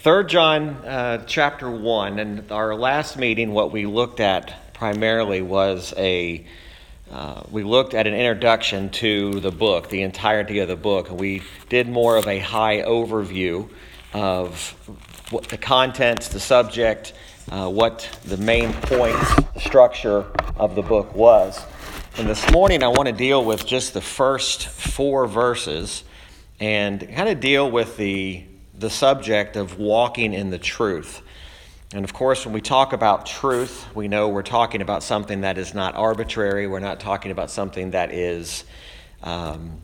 Third John uh, chapter 1, and our last meeting, what we looked at primarily was a uh, we looked at an introduction to the book, the entirety of the book, and we did more of a high overview of what the contents, the subject, uh, what the main point structure of the book was. And this morning, I want to deal with just the first four verses and kind of deal with the, the subject of walking in the truth. And of course, when we talk about truth, we know we're talking about something that is not arbitrary. We're not talking about something that is, um,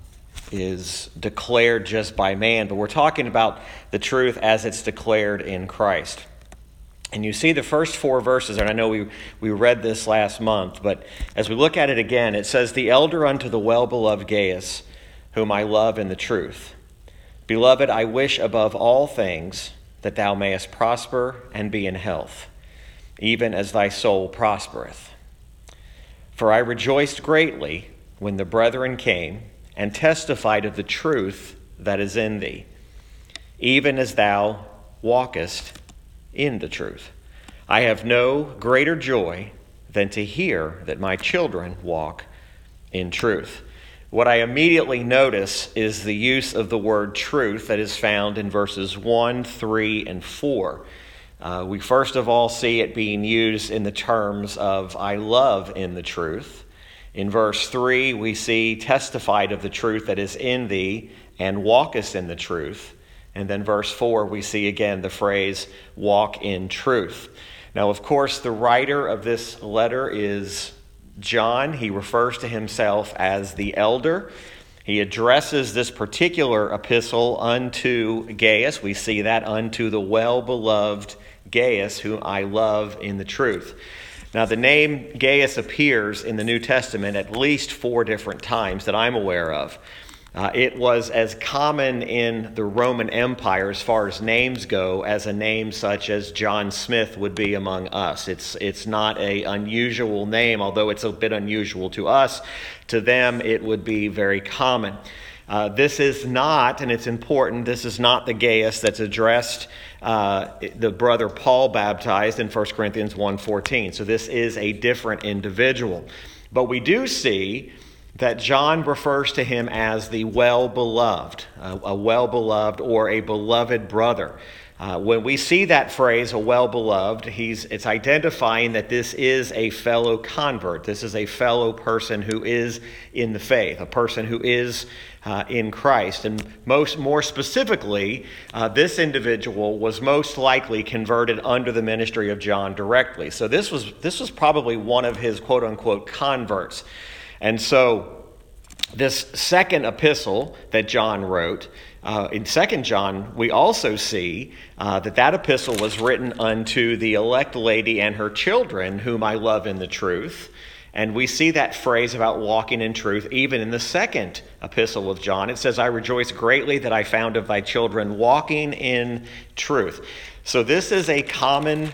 is declared just by man, but we're talking about the truth as it's declared in Christ. And you see the first four verses, and I know we, we read this last month, but as we look at it again, it says, The elder unto the well beloved Gaius, whom I love in the truth. Beloved, I wish above all things that thou mayest prosper and be in health, even as thy soul prospereth. For I rejoiced greatly when the brethren came and testified of the truth that is in thee, even as thou walkest in the truth. I have no greater joy than to hear that my children walk in truth. What I immediately notice is the use of the word truth that is found in verses 1, 3, and 4. Uh, we first of all see it being used in the terms of I love in the truth. In verse 3, we see testified of the truth that is in thee and walkest in the truth. And then verse 4, we see again the phrase walk in truth. Now, of course, the writer of this letter is John, he refers to himself as the elder. He addresses this particular epistle unto Gaius. We see that unto the well beloved Gaius, whom I love in the truth. Now, the name Gaius appears in the New Testament at least four different times that I'm aware of. Uh, it was as common in the Roman Empire as far as names go as a name such as John Smith would be among us. It's, it's not a unusual name, although it's a bit unusual to us. To them, it would be very common. Uh, this is not, and it's important, this is not the Gaius that's addressed uh, the brother Paul baptized in 1 Corinthians 1.14. So this is a different individual. But we do see that John refers to him as the well beloved, a, well beloved or a beloved brother. Uh, when we see that phrase, a well beloved, he's, it's identifying that this is a fellow convert. This is a fellow person who is in the faith, a person who is uh, in Christ. And most, more specifically, uh, this individual was most likely converted under the ministry of John directly. So this was, this was probably one of his quote unquote converts. And so, this second epistle that John wrote, uh, in Second John, we also see uh, that that epistle was written unto the elect lady and her children, whom I love in the truth. And we see that phrase about walking in truth even in the second epistle of John. It says, I rejoice greatly that I found of thy children walking in truth. So, this is a common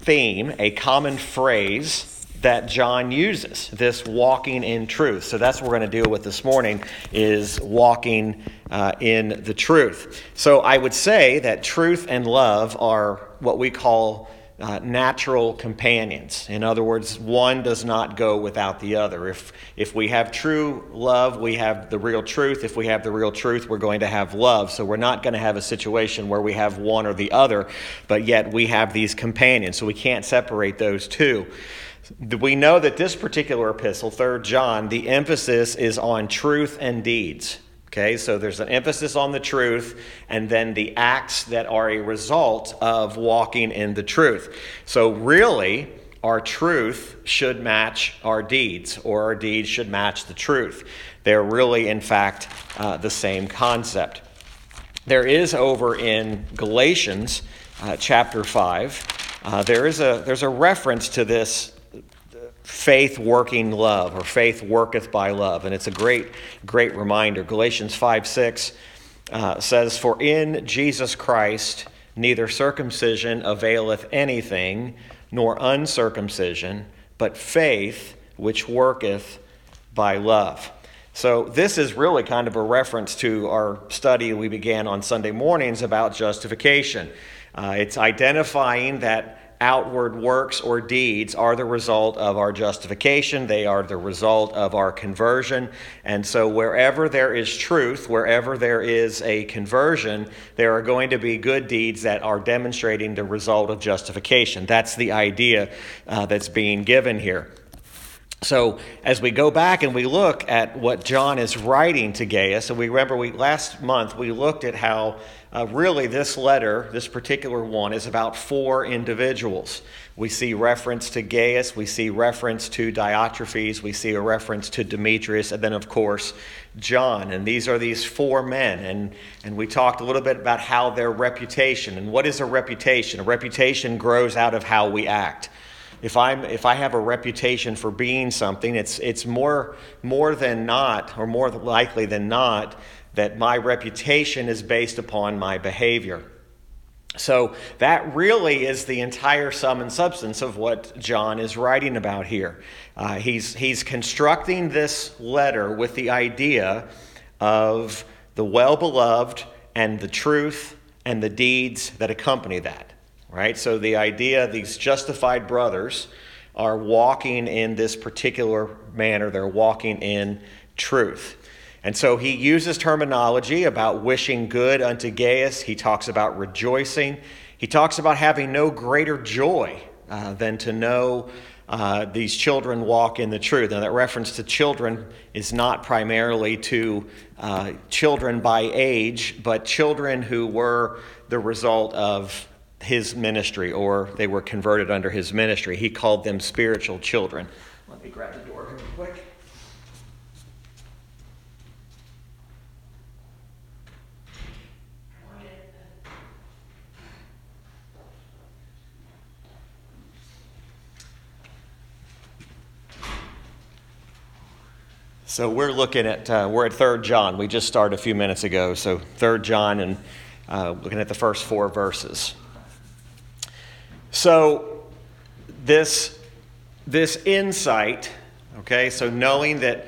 theme, a common phrase that John uses, this walking in truth. So that's what we're going to deal with this morning is walking uh, in the truth. So I would say that truth and love are what we call uh, natural companions. In other words, one does not go without the other. If, if we have true love, we have the real truth. If we have the real truth, we're going to have love. So we're not going to have a situation where we have one or the other, but yet we have these companions. So we can't separate those two. We know that this particular epistle, 3 John, the emphasis is on truth and deeds. Okay, so there's an emphasis on the truth and then the acts that are a result of walking in the truth. So, really, our truth should match our deeds, or our deeds should match the truth. They're really, in fact, uh, the same concept. There is over in Galatians uh, chapter 5, uh, there is a, there's a reference to this faith working love or faith worketh by love. And it's a great, great reminder. Galatians 5 6 uh, says, For in Jesus Christ neither circumcision availeth anything, nor uncircumcision, but faith which worketh by love. So, this is really kind of a reference to our study we began on Sunday mornings about justification. Uh, it's identifying that outward works or deeds are the result of our justification, they are the result of our conversion. And so, wherever there is truth, wherever there is a conversion, there are going to be good deeds that are demonstrating the result of justification. That's the idea uh, that's being given here. So, as we go back and we look at what John is writing to Gaius, and we remember we last month we looked at how uh, really this letter, this particular one, is about four individuals. We see reference to Gaius, we see reference to Diotrephes, we see a reference to Demetrius, and then, of course, John. And these are these four men. And, and we talked a little bit about how their reputation, and what is a reputation? A reputation grows out of how we act if I'm if I have a reputation for being something, it's it's more more than not, or more likely than not, that my reputation is based upon my behavior. So that really is the entire sum and substance of what John is writing about here. Uh, he's he's constructing this letter with the idea of the well beloved and the truth and the deeds that accompany that right? So the idea these justified brothers are walking in this particular manner, they're walking in truth. And so he uses terminology about wishing good unto Gaius. He talks about rejoicing. He talks about having no greater joy uh, than to know uh, these children walk in the truth. And that reference to children is not primarily to uh, children by age, but children who were the result of his ministry or they were converted under his ministry. He called them spiritual children. Let me grab the door real quick. So we're looking at uh, we're at Third John. We just started a few minutes ago. So Third John and uh, looking at the first four verses. So, this, this insight, okay, so knowing that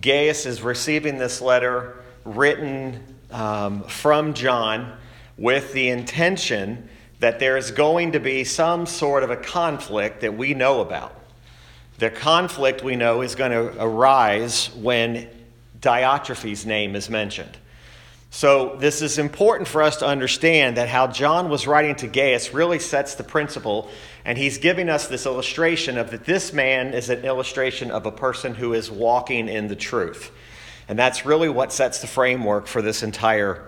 Gaius is receiving this letter written um, from John with the intention that there is going to be some sort of a conflict that we know about. The conflict we know is going to arise when Diotrephes' name is mentioned. So, this is important for us to understand that how John was writing to Gaius really sets the principle, and he's giving us this illustration of that this man is an illustration of a person who is walking in the truth. And that's really what sets the framework for this entire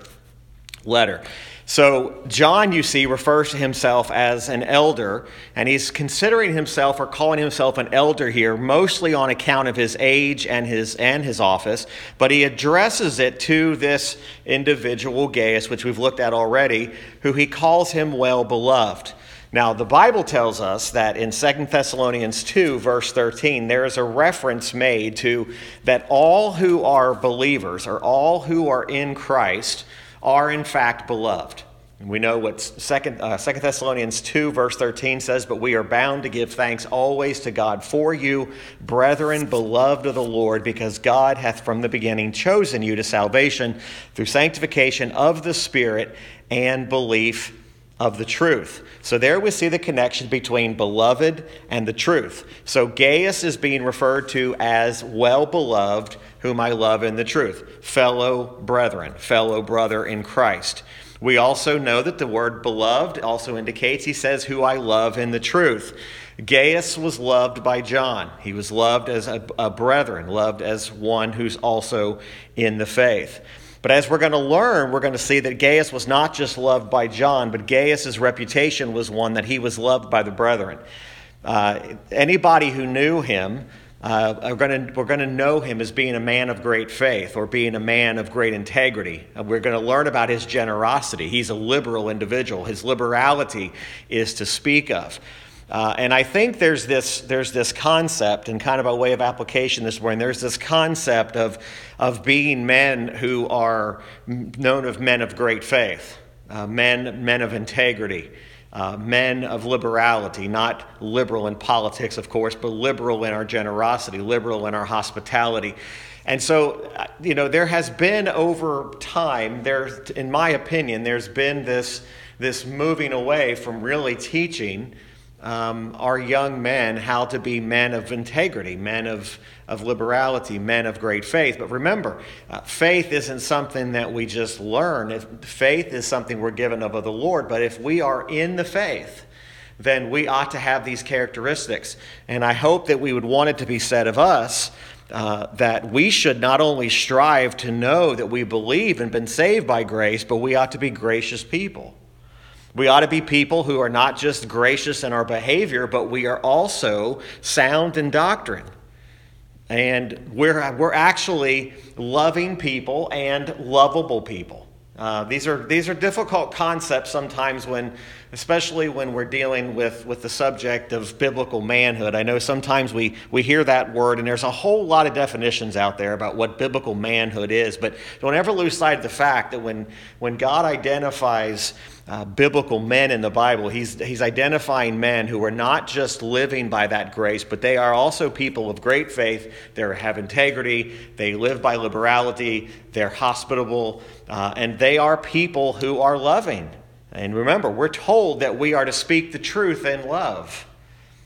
letter. So, John, you see, refers to himself as an elder, and he's considering himself or calling himself an elder here, mostly on account of his age and his, and his office, but he addresses it to this individual, Gaius, which we've looked at already, who he calls him well beloved. Now, the Bible tells us that in 2 Thessalonians 2, verse 13, there is a reference made to that all who are believers, or all who are in Christ, are in fact beloved. And we know what Second, uh, Second Thessalonians 2, verse 13 says, But we are bound to give thanks always to God for you, brethren, beloved of the Lord, because God hath from the beginning chosen you to salvation through sanctification of the Spirit and belief of the truth. So there we see the connection between beloved and the truth. So Gaius is being referred to as well beloved, whom I love in the truth, fellow brethren, fellow brother in Christ. We also know that the word beloved also indicates he says, who I love in the truth. Gaius was loved by John. He was loved as a, a brethren, loved as one who's also in the faith. But as we're going to learn, we're going to see that Gaius was not just loved by John, but Gaius's reputation was one that he was loved by the brethren. Uh, anybody who knew him uh, are to, we're going to know him as being a man of great faith or being a man of great integrity. Uh, we're going to learn about his generosity. He's a liberal individual. His liberality is to speak of. Uh, and I think there's this, there's this concept, and kind of a way of application this morning, there's this concept of, of being men who are known of men of great faith, uh, men, men of integrity. Uh, men of liberality, not liberal in politics, of course, but liberal in our generosity, liberal in our hospitality. And so, uh, you know, there has been over time, there, in my opinion, there's been this, this moving away from really teaching um, our young men how to be men of integrity, men of, of liberality, men of great faith. But remember, uh, faith isn't something that we just learn. If, faith is something we're given of, of the Lord. But if we are in the faith, then we ought to have these characteristics. And I hope that we would want it to be said of us uh, that we should not only strive to know that we believe and been saved by grace, but we ought to be gracious people. We ought to be people who are not just gracious in our behavior, but we are also sound in doctrine. And we're, we're actually loving people and lovable people. Uh, these, are, these are difficult concepts sometimes when, especially when we're dealing with, with the subject of biblical manhood. I know sometimes we, we hear that word, and there's a whole lot of definitions out there about what biblical manhood is, but don't ever lose sight of the fact that when, when God identifies uh, biblical men in the Bible, he's, he's identifying men who are not just living by that grace, but they are also people of great faith. They have integrity, they live by liberality, they're hospitable, uh, and they are people who are loving. And remember, we're told that we are to speak the truth in love.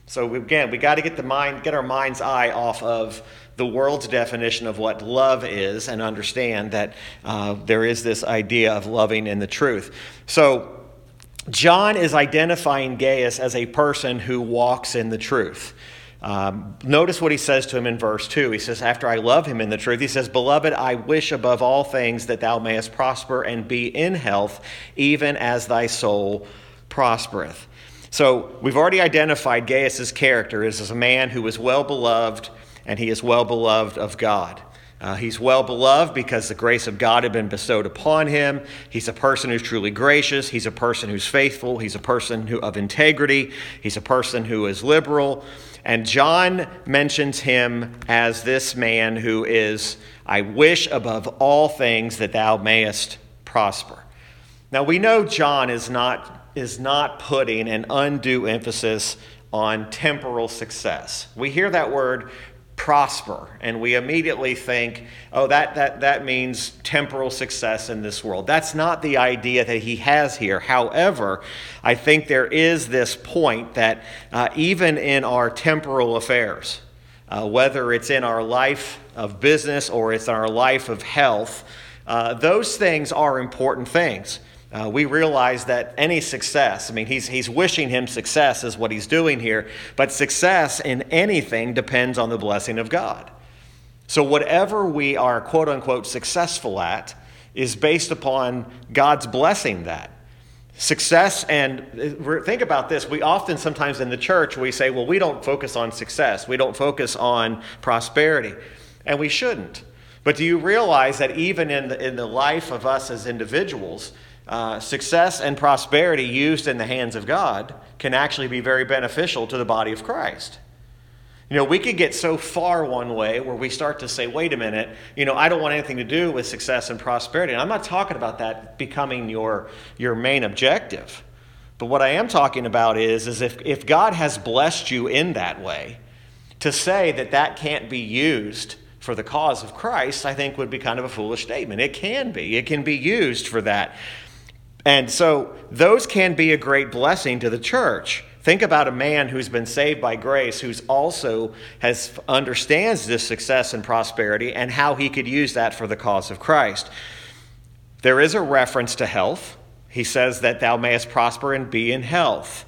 So again, we got to get the mind, get our mind's eye off of the world's definition of what love is, and understand that uh, there is this idea of loving in the truth. So John is identifying Gaius as a person who walks in the truth. Um, notice what he says to him in verse 2. He says, After I love him in the truth, he says, Beloved, I wish above all things that thou mayest prosper and be in health, even as thy soul prospereth. So we've already identified Gaius' character as a man who is well beloved, and he is well beloved of God. Uh, he's well beloved because the grace of God had been bestowed upon him. He's a person who's truly gracious. He's a person who's faithful. He's a person who, of integrity. He's a person who is liberal. And John mentions him as this man who is, I wish above all things that thou mayest prosper. Now we know John is not, is not putting an undue emphasis on temporal success. We hear that word prosper. And we immediately think oh that, that, that means temporal success in this world. That's not the idea that he has here. However i think there is this point that uh, even in our temporal affairs uh, whether it's in our life of business or it's our life of health uh, those things are important things uh, we realize that any success, I mean, he's, he's wishing him success, is what he's doing here, but success in anything depends on the blessing of God. So, whatever we are quote unquote successful at is based upon God's blessing that. Success, and uh, think about this. We often, sometimes in the church, we say, well, we don't focus on success, we don't focus on prosperity, and we shouldn't. But do you realize that even in the, in the life of us as individuals, uh, success and prosperity used in the hands of God can actually be very beneficial to the body of Christ. You know, we could get so far one way where we start to say, wait a minute, you know, I don't want anything to do with success and prosperity. And I'm not talking about that becoming your, your main objective. But what I am talking about is, is if, if God has blessed you in that way, to say that that can't be used for the cause of Christ, I think would be kind of a foolish statement. It can be, it can be used for that. And so those can be a great blessing to the church. Think about a man who's been saved by grace, who's also has understands this success and prosperity and how he could use that for the cause of Christ. There is a reference to health. He says that thou mayest prosper and be in health.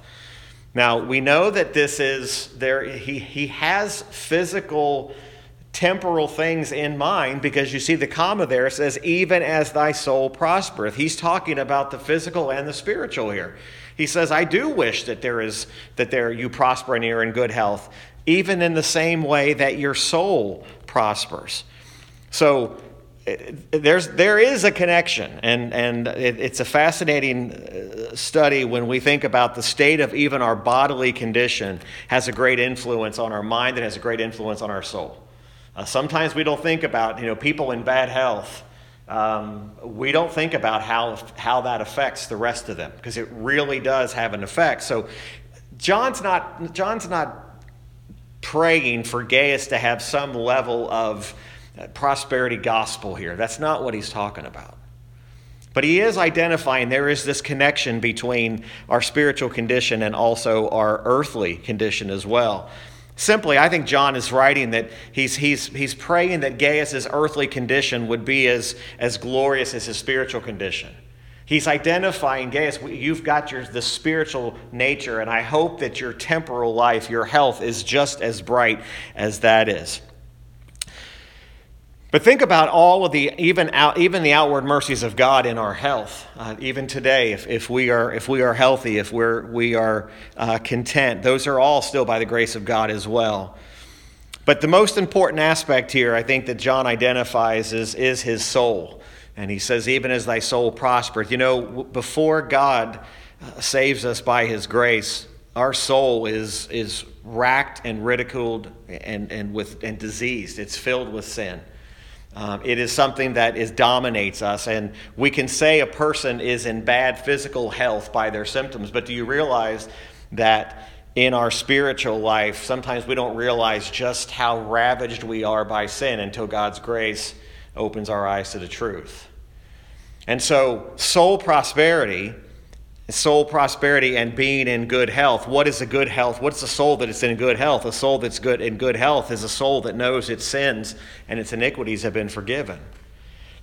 Now, we know that this is there he he has physical temporal things in mind because you see the comma there says, even as thy soul prospereth. He's talking about the physical and the spiritual here. He says, I do wish that there is that there you prosper and you're in good health, even in the same way that your soul prospers. So eh, there's there is a connection and and it, it's a fascinating uh, study when we think about the state of even our bodily condition has a great influence on our mind and has a great influence on our soul uh, sometimes we don't think about, you know, people in bad health. Um, we don't think about how, how that affects the rest of them because it really does have an effect. So John's not, John's not praying for Gaius to have some level of uh, prosperity gospel here. That's not what he's talking about. But he is identifying there is this connection between our spiritual condition and also our earthly condition as well. Simply, I think John is writing that he's, he's, he's praying that Gaius' earthly condition would be as, as glorious as his spiritual condition. He's identifying Gaius, you've got your, the spiritual nature, and I hope that your temporal life, your health, is just as bright as that is. But think about all of the even out, even the outward mercies of God in our health. Uh, even today, if, if we are if we are healthy, if we're we are uh, content, those are all still by the grace of God as well. But the most important aspect here, I think, that John identifies is is his soul, and he says, "Even as thy soul prospereth." You know, before God uh, saves us by His grace, our soul is is racked and ridiculed and and with and diseased. It's filled with sin. Um, it is something that is dominates us, and we can say a person is in bad physical health by their symptoms. But do you realize that in our spiritual life, sometimes we don't realize just how ravaged we are by sin until God's grace opens our eyes to the truth. And so, soul prosperity soul prosperity and being in good health. What is a good health? What's a soul that is in good health? A soul that's good in good health is a soul that knows its sins and its iniquities have been forgiven.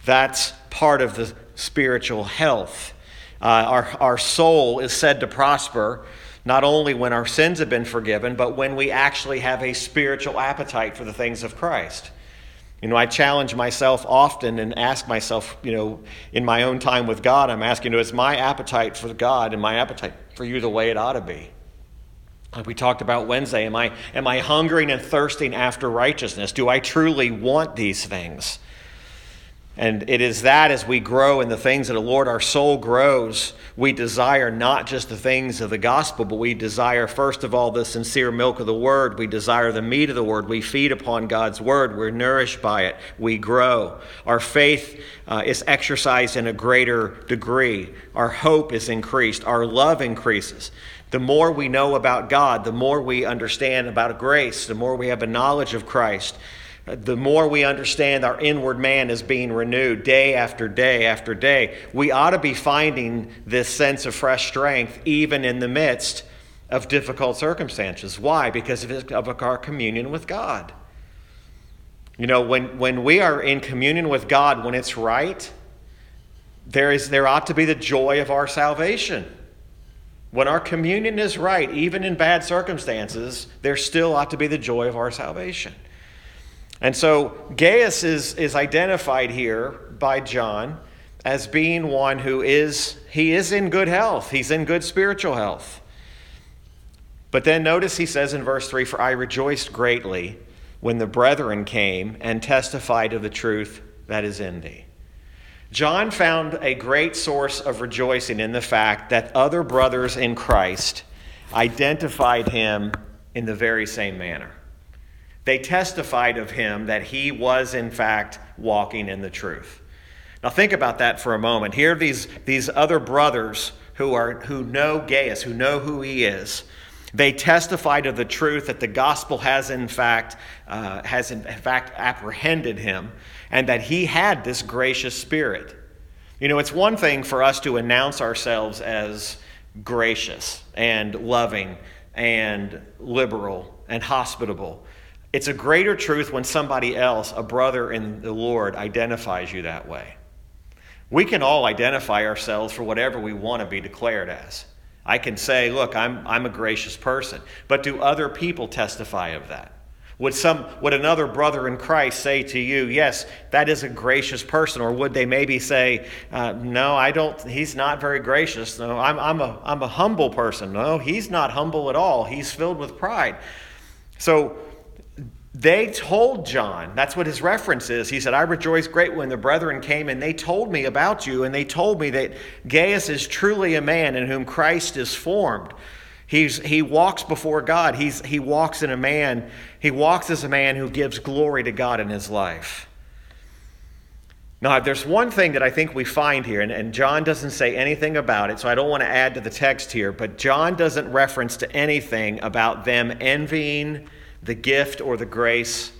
That's part of the spiritual health. Uh, our, our soul is said to prosper not only when our sins have been forgiven, but when we actually have a spiritual appetite for the things of Christ. You know, I challenge myself often and ask myself, you know, in my own time with God, I'm asking, you know, is my appetite for God and my appetite for you the way it ought to be? Like we talked about Wednesday, am I, am I hungering and thirsting after righteousness? Do I truly want these things? And it is that as we grow in the things of the Lord, our soul grows. We desire not just the things of the gospel, but we desire, first of all, the sincere milk of the word. We desire the meat of the word. We feed upon God's word. We're nourished by it. We grow. Our faith uh, is exercised in a greater degree. Our hope is increased. Our love increases. The more we know about God, the more we understand about grace, the more we have a knowledge of Christ the more we understand our inward man is being renewed day after day after day, we ought to be finding this sense of fresh strength even in the midst of difficult circumstances. Why? Because of our communion with God. You know, when, when we are in communion with God, when it's right, there, is, there ought to be the joy of our salvation. When our communion is right, even in bad circumstances, there still ought to be the joy of our salvation. And so Gaius is, is identified here by John as being one who is he is in good health. He's in good spiritual health. But then notice he says in verse 3 For I rejoiced greatly when the brethren came and testified of the truth that is in thee. John found a great source of rejoicing in the fact that other brothers in Christ identified him in the very same manner. They testified of him that he was, in fact, walking in the truth. Now, think about that for a moment. Here, are these, these other brothers who, are, who know Gaius, who know who he is, they testified of the truth that the gospel has, in fact, uh, has in fact apprehended him, and that he had this gracious spirit. You know, it's one thing for us to announce ourselves as gracious and loving and liberal and hospitable. It's a greater truth when somebody else, a brother in the Lord, identifies you that way. We can all identify ourselves for whatever we want to be declared as. I can say, look, I'm, I'm a gracious person. But do other people testify of that? Would, some, would another brother in Christ say to you, yes, that is a gracious person? Or would they maybe say, uh, no, I don't, he's not very gracious. No, I'm, I'm, a, I'm a humble person. No, he's not humble at all. He's filled with pride. So they told John, that's what his reference is. He said, I rejoiced great when the brethren came and they told me about you, and they told me that Gaius is truly a man in whom Christ is formed. He's, he walks before God. He's, he walks in a man, he walks as a man who gives glory to God in his life. Now, there's one thing that I think we find here, and, and John doesn't say anything about it, so I don't want to add to the text here, but John doesn't reference to anything about them envying the gift or the grace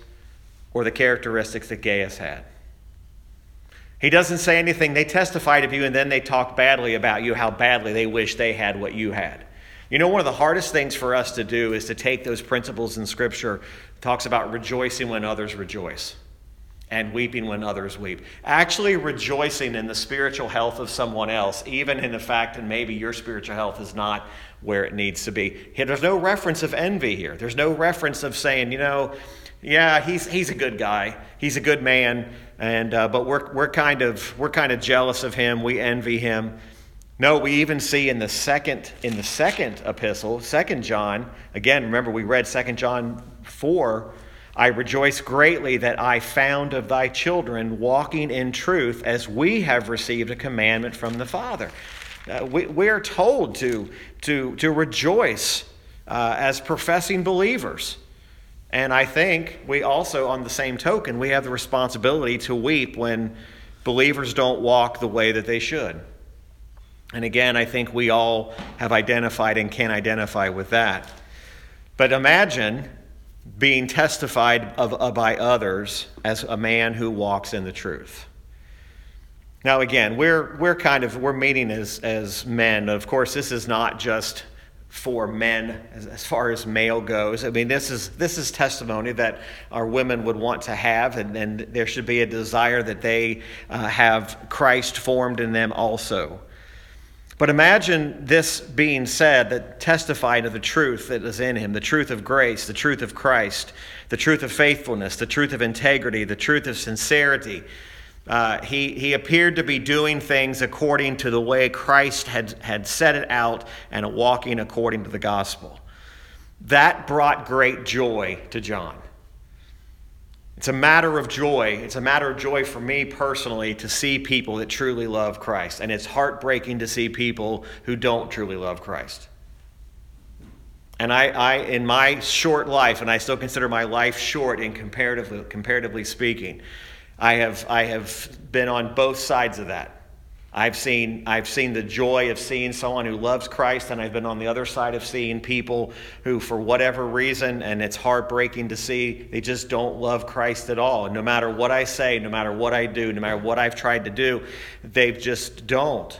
or the characteristics that Gaius had. He doesn't say anything. They testify to you and then they talk badly about you, how badly they wish they had what you had. You know, one of the hardest things for us to do is to take those principles in Scripture, talks about rejoicing when others rejoice and weeping when others weep. Actually, rejoicing in the spiritual health of someone else, even in the fact that maybe your spiritual health is not where it needs to be. There's no reference of envy here. There's no reference of saying, you know, yeah, he's, he's a good guy, he's a good man, and, uh, but we're, we're, kind of, we're kind of jealous of him, we envy him. No, we even see in the second in the second epistle, Second John, again, remember we read Second John 4 I rejoice greatly that I found of thy children walking in truth as we have received a commandment from the Father. Uh, we, we, are told to, to, to rejoice uh, as professing believers. And I think we also, on the same token, we have the responsibility to weep when believers don't walk the way that they should. And again, I think we all have identified and can identify with that. But imagine being testified of, uh, by others as a man who walks in the truth. Now, again, we're, we're kind of, we're meeting as, as men. Of course, this is not just for men as, as, far as male goes. I mean, this is, this is testimony that our women would want to have, and, and there should be a desire that they uh, have Christ formed in them also. But imagine this being said that testified of the truth that is in him the truth of grace, the truth of Christ, the truth of faithfulness, the truth of integrity, the truth of sincerity. Uh, he, he appeared to be doing things according to the way Christ had, had set it out and walking according to the gospel. That brought great joy to John. It's a matter of joy. It's a matter of joy for me personally to see people that truly love Christ. And it's heartbreaking to see people who don't truly love Christ. And I, I in my short life, and I still consider my life short in comparatively, comparatively speaking, I have, I have been on both sides of that. I've seen, I've seen the joy of seeing someone who loves Christ, and I've been on the other side of seeing people who, for whatever reason, and it's heartbreaking to see, they just don't love Christ at all. And no matter what I say, no matter what I do, no matter what I've tried to do, they just don't.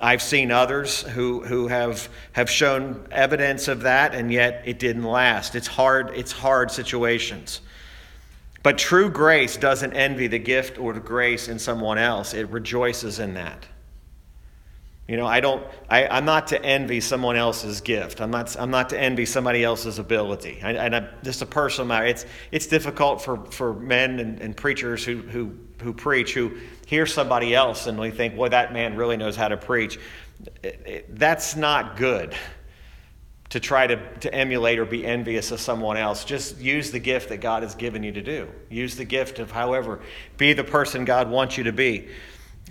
I've seen others who, who have, have shown evidence of that, and yet it didn't last. It's hard, it's hard situations. But true grace doesn't envy the gift or the grace in someone else, it rejoices in that. You know, I don't, I, I'm not to envy someone else's gift. I'm not, I'm not to envy somebody else's ability. I, and I'm just a personal matter. It's, it's difficult for, for men and, and preachers who, who, who preach, who hear somebody else and we think, well, that man really knows how to preach. That's not good to try to, to emulate or be envious of someone else. Just use the gift that God has given you to do. Use the gift of however, be the person God wants you to be.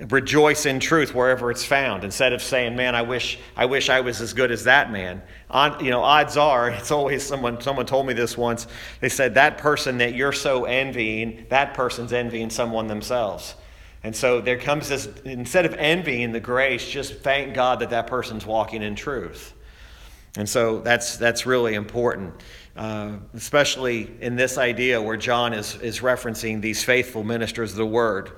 Rejoice in truth wherever it's found. Instead of saying, "Man, I wish I wish I was as good as that man." On, you know, odds are it's always someone. Someone told me this once. They said that person that you're so envying, that person's envying someone themselves. And so there comes this. Instead of envying the grace, just thank God that that person's walking in truth. And so that's, that's really important, uh, especially in this idea where John is, is referencing these faithful ministers of the word.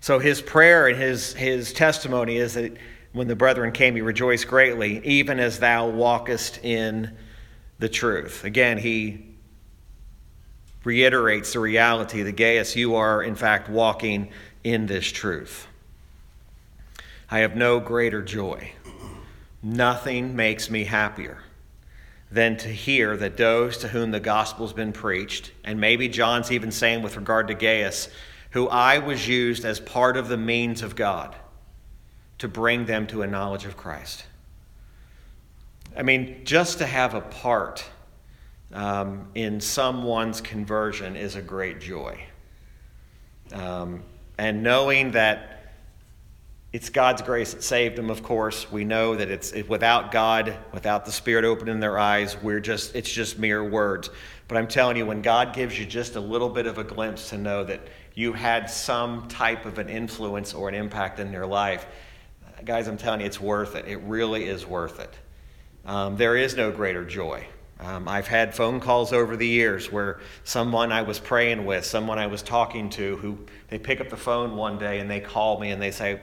So his prayer and his, his testimony is that when the brethren came, he rejoiced greatly, even as thou walkest in the truth. Again, he reiterates the reality that Gaius, you are in fact walking in this truth. I have no greater joy Nothing makes me happier than to hear that those to whom the gospel's been preached, and maybe John's even saying with regard to Gaius, who I was used as part of the means of God to bring them to a knowledge of Christ. I mean, just to have a part um, in someone's conversion is a great joy. Um, and knowing that it's God's grace that saved them, of course. We know that it's it, without God, without the Spirit opening their eyes, we're just it's just mere words. But I'm telling you, when God gives you just a little bit of a glimpse to know that you had some type of an influence or an impact in their life, guys, I'm telling you, it's worth it. It really is worth it. Um, there is no greater joy. Um, I've had phone calls over the years where someone I was praying with, someone I was talking to, who they pick up the phone one day and they call me and they say,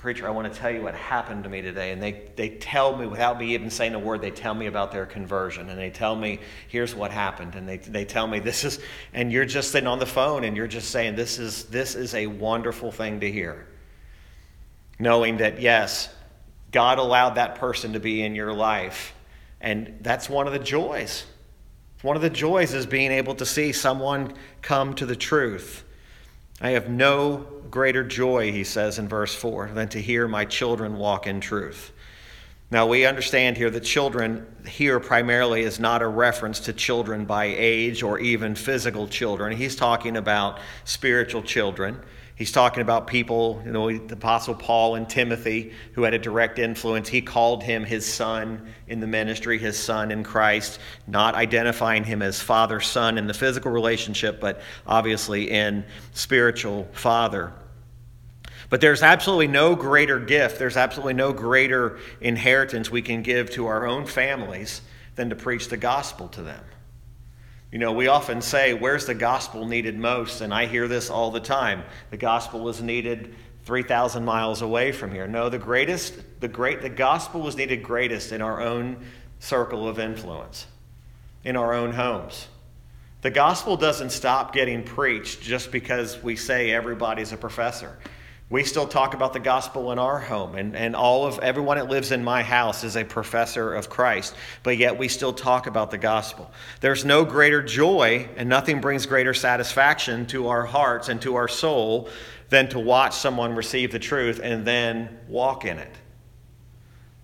Preacher, I want to tell you what happened to me today. And they, they tell me, without me even saying a word, they tell me about their conversion. And they tell me, here's what happened. And they, they tell me, this is, and you're just sitting on the phone and you're just saying, this is, this is a wonderful thing to hear. Knowing that, yes, God allowed that person to be in your life. And that's one of the joys. One of the joys is being able to see someone come to the truth. I have no greater joy, he says in verse 4, than to hear my children walk in truth. Now, we understand here that children here primarily is not a reference to children by age or even physical children. He's talking about spiritual children. He's talking about people, you know, the Apostle Paul and Timothy, who had a direct influence. He called him his son in the ministry, his son in Christ, not identifying him as father son in the physical relationship, but obviously in spiritual father. But there's absolutely no greater gift, there's absolutely no greater inheritance we can give to our own families than to preach the gospel to them. You know, we often say, Where's the gospel needed most? And I hear this all the time. The gospel is needed 3,000 miles away from here. No, the greatest, the great, the gospel is needed greatest in our own circle of influence, in our own homes. The gospel doesn't stop getting preached just because we say everybody's a professor. We still talk about the gospel in our home, and, and all of everyone that lives in my house is a professor of Christ, but yet we still talk about the gospel. There's no greater joy, and nothing brings greater satisfaction to our hearts and to our soul than to watch someone receive the truth and then walk in it.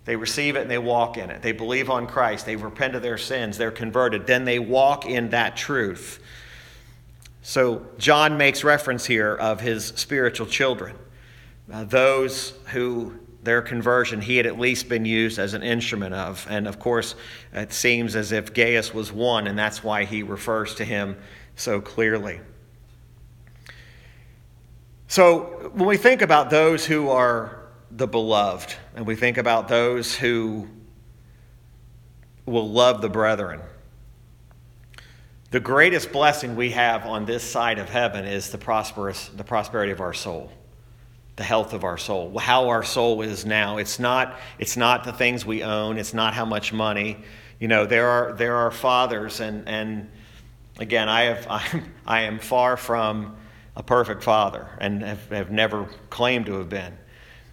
They receive it and they walk in it. They believe on Christ, they repent of their sins, they're converted, then they walk in that truth. So, John makes reference here of his spiritual children uh, those who their conversion he had at least been used as an instrument of. And of course, it seems as if Gaius was one, and that's why he refers to him so clearly. So, when we think about those who are the beloved, and we think about those who will love the brethren, the greatest blessing we have on this side of heaven is the prosperous the prosperity of our soul the health of our soul, how our soul is now. It's not, it's not the things we own, it's not how much money. You know, there are, there are fathers, and, and again, I, have, I'm, I am far from a perfect father and have, have never claimed to have been.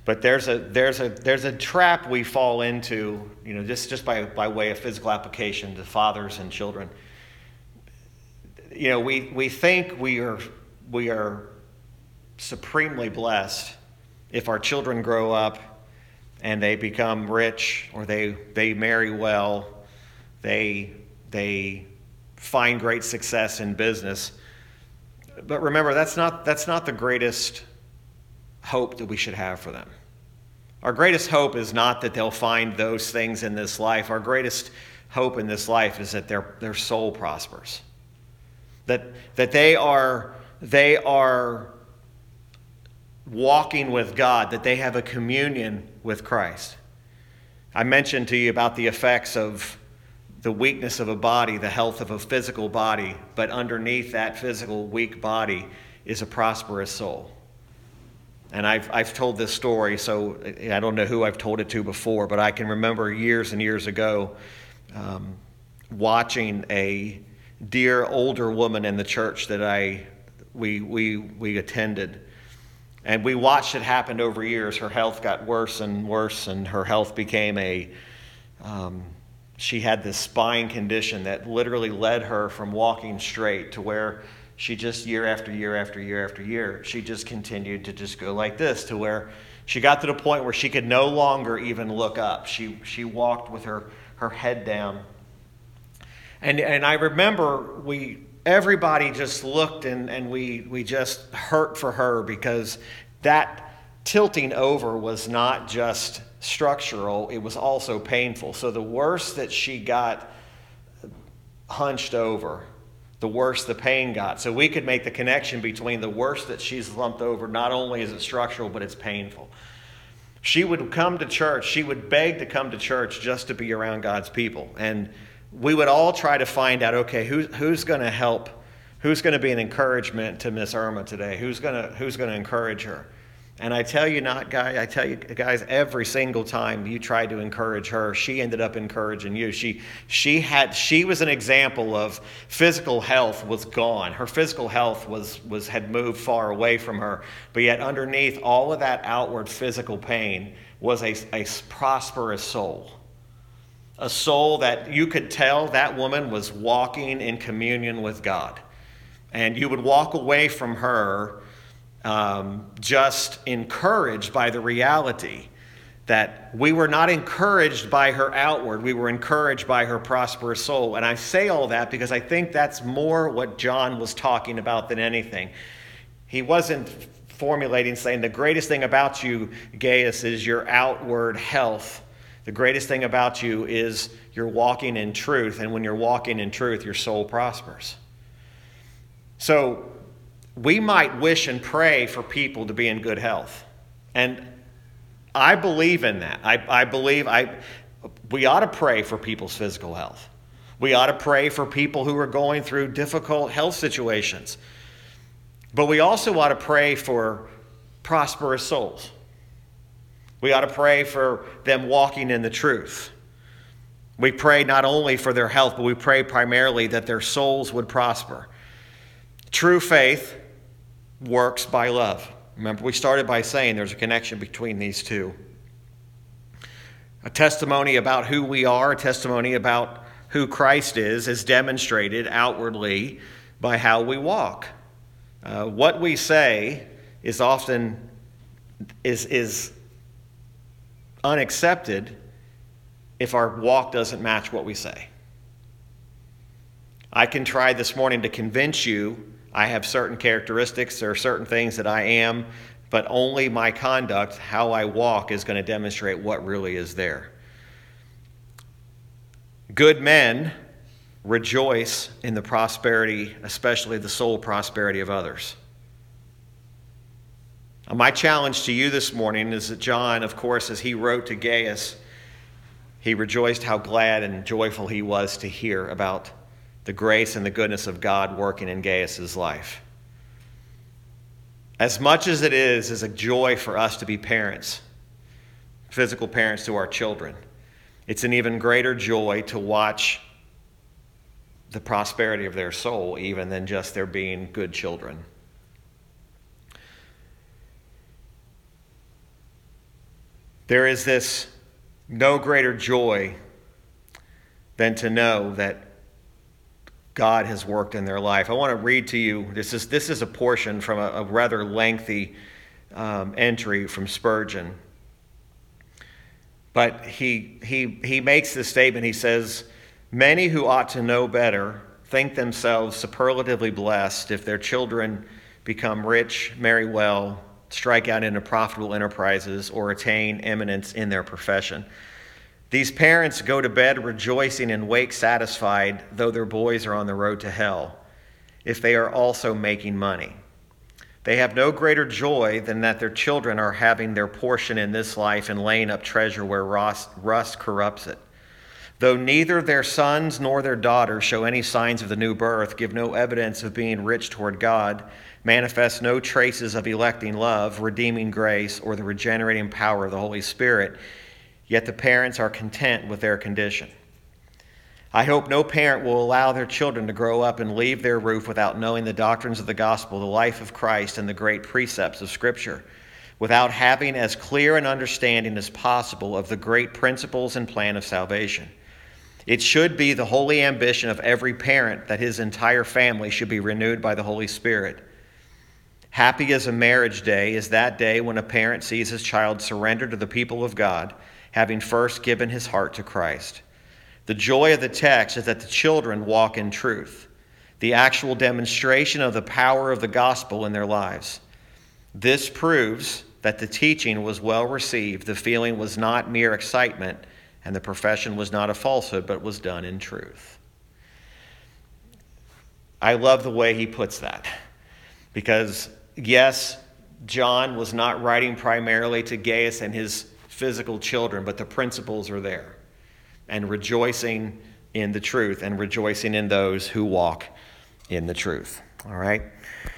But there's a, there's, a, there's a trap we fall into, you know, just, just by, by way of physical application to fathers and children. You know, we, we think we are, we are supremely blessed if our children grow up and they become rich or they, they marry well, they, they find great success in business. But remember, that's not, that's not the greatest hope that we should have for them. Our greatest hope is not that they'll find those things in this life. Our greatest hope in this life is that their, their soul prospers. That, that they are, they are walking with God, that they have a communion with Christ. I mentioned to you about the effects of the weakness of a body, the health of a physical body, but underneath that physical weak body is a prosperous soul. And I've, I've told this story, so I don't know who I've told it to before, but I can remember years and years ago um, watching a dear older woman in the church that I, we, we, we attended and we watched it happen over years. Her health got worse and worse, and her health became a. Um, she had this spine condition that literally led her from walking straight to where she just year after year after year after year, she just continued to just go like this to where she got to the point where she could no longer even look up. She, she walked with her, her head down. And, and I remember we everybody just looked and, and we, we just hurt for her because that tilting over was not just structural, it was also painful. So the worse that she got hunched over, the worse the pain got. So we could make the connection between the worse that she's lumped over, not only is it structural, but it's painful. She would come to church, she would beg to come to church just to be around God's people. And we would all try to find out okay, who, who's going to help? Who's going to be an encouragement to Miss Irma today? Who's going to, who's going to encourage her? And I tell you not, guy, I tell you guys, every single time you tried to encourage her, she ended up encouraging you. She, she, had, she was an example of physical health was gone. Her physical health was, was, had moved far away from her. But yet, underneath all of that outward physical pain was a, a prosperous soul. A soul that you could tell that woman was walking in communion with God. And you would walk away from her um, just encouraged by the reality that we were not encouraged by her outward, we were encouraged by her prosperous soul. And I say all that because I think that's more what John was talking about than anything. He wasn't formulating saying the greatest thing about you, Gaius, is your outward health. The greatest thing about you is you're walking in truth, and when you're walking in truth, your soul prospers. So we might wish and pray for people to be in good health. And I believe in that. I, I believe I, we ought to pray for people's physical health. We ought to pray for people who are going through difficult health situations. But we also ought to pray for prosperous souls. We ought to pray for them walking in the truth. We pray not only for their health, but we pray primarily that their souls would prosper. True faith works by love. Remember, we started by saying there's a connection between these two. A testimony about who we are, a testimony about who Christ is, is demonstrated outwardly by how we walk. Uh, what we say is often is, is unaccepted if our walk doesn't match what we say. I can try this morning to convince you I have certain characteristics, are certain things that I am, but only my conduct, how I walk, is going to demonstrate what really is there. Good men rejoice in the prosperity, especially the soul prosperity of others. Uh, my challenge to you this morning is that John, of course, as he wrote to Gaius, he rejoiced how glad and joyful he was to hear about the grace and the goodness of God working in Gaius's life. As much as it is is a joy for us to be parents, physical parents to our children, it's an even greater joy to watch the prosperity of their soul even than just their being good children. There is this no greater joy than to know that God has worked in their life. I want to read to you this is, this is a portion from a, a rather lengthy um, entry from Spurgeon. But he, he, he makes this statement. He says, Many who ought to know better think themselves superlatively blessed if their children become rich, marry well, strike out into profitable enterprises, or attain eminence in their profession. These parents go to bed rejoicing and wake satisfied, though their boys are on the road to hell, if they are also making money. They have no greater joy than that their children are having their portion in this life and laying up treasure where rust, rust corrupts it. Though neither their sons nor their daughters show any signs of the new birth, give no evidence of being rich toward God, manifest no traces of electing love, redeeming grace, or the regenerating power of the Holy Spirit, yet the parents are content with their condition. I hope no parent will allow their children to grow up and leave their roof without knowing the doctrines of the gospel, the life of Christ, and the great precepts of Scripture, without having as clear an understanding as possible of the great principles and plan of salvation. It should be the holy ambition of every parent that his entire family should be renewed by the Holy Spirit. Happy as a marriage day is that day when a parent sees his child surrender to the people of God having first given his heart to Christ. The joy of the text is that the children walk in truth, the actual demonstration of the power of the gospel in their lives. This proves that the teaching was well received, the feeling was not mere excitement, and the profession was not a falsehood, but was done in truth. I love the way he puts that because, yes, John was not writing primarily to Gaius and his physical children, but the principles are there. And rejoicing in the truth and rejoicing in those who walk in the truth. All right?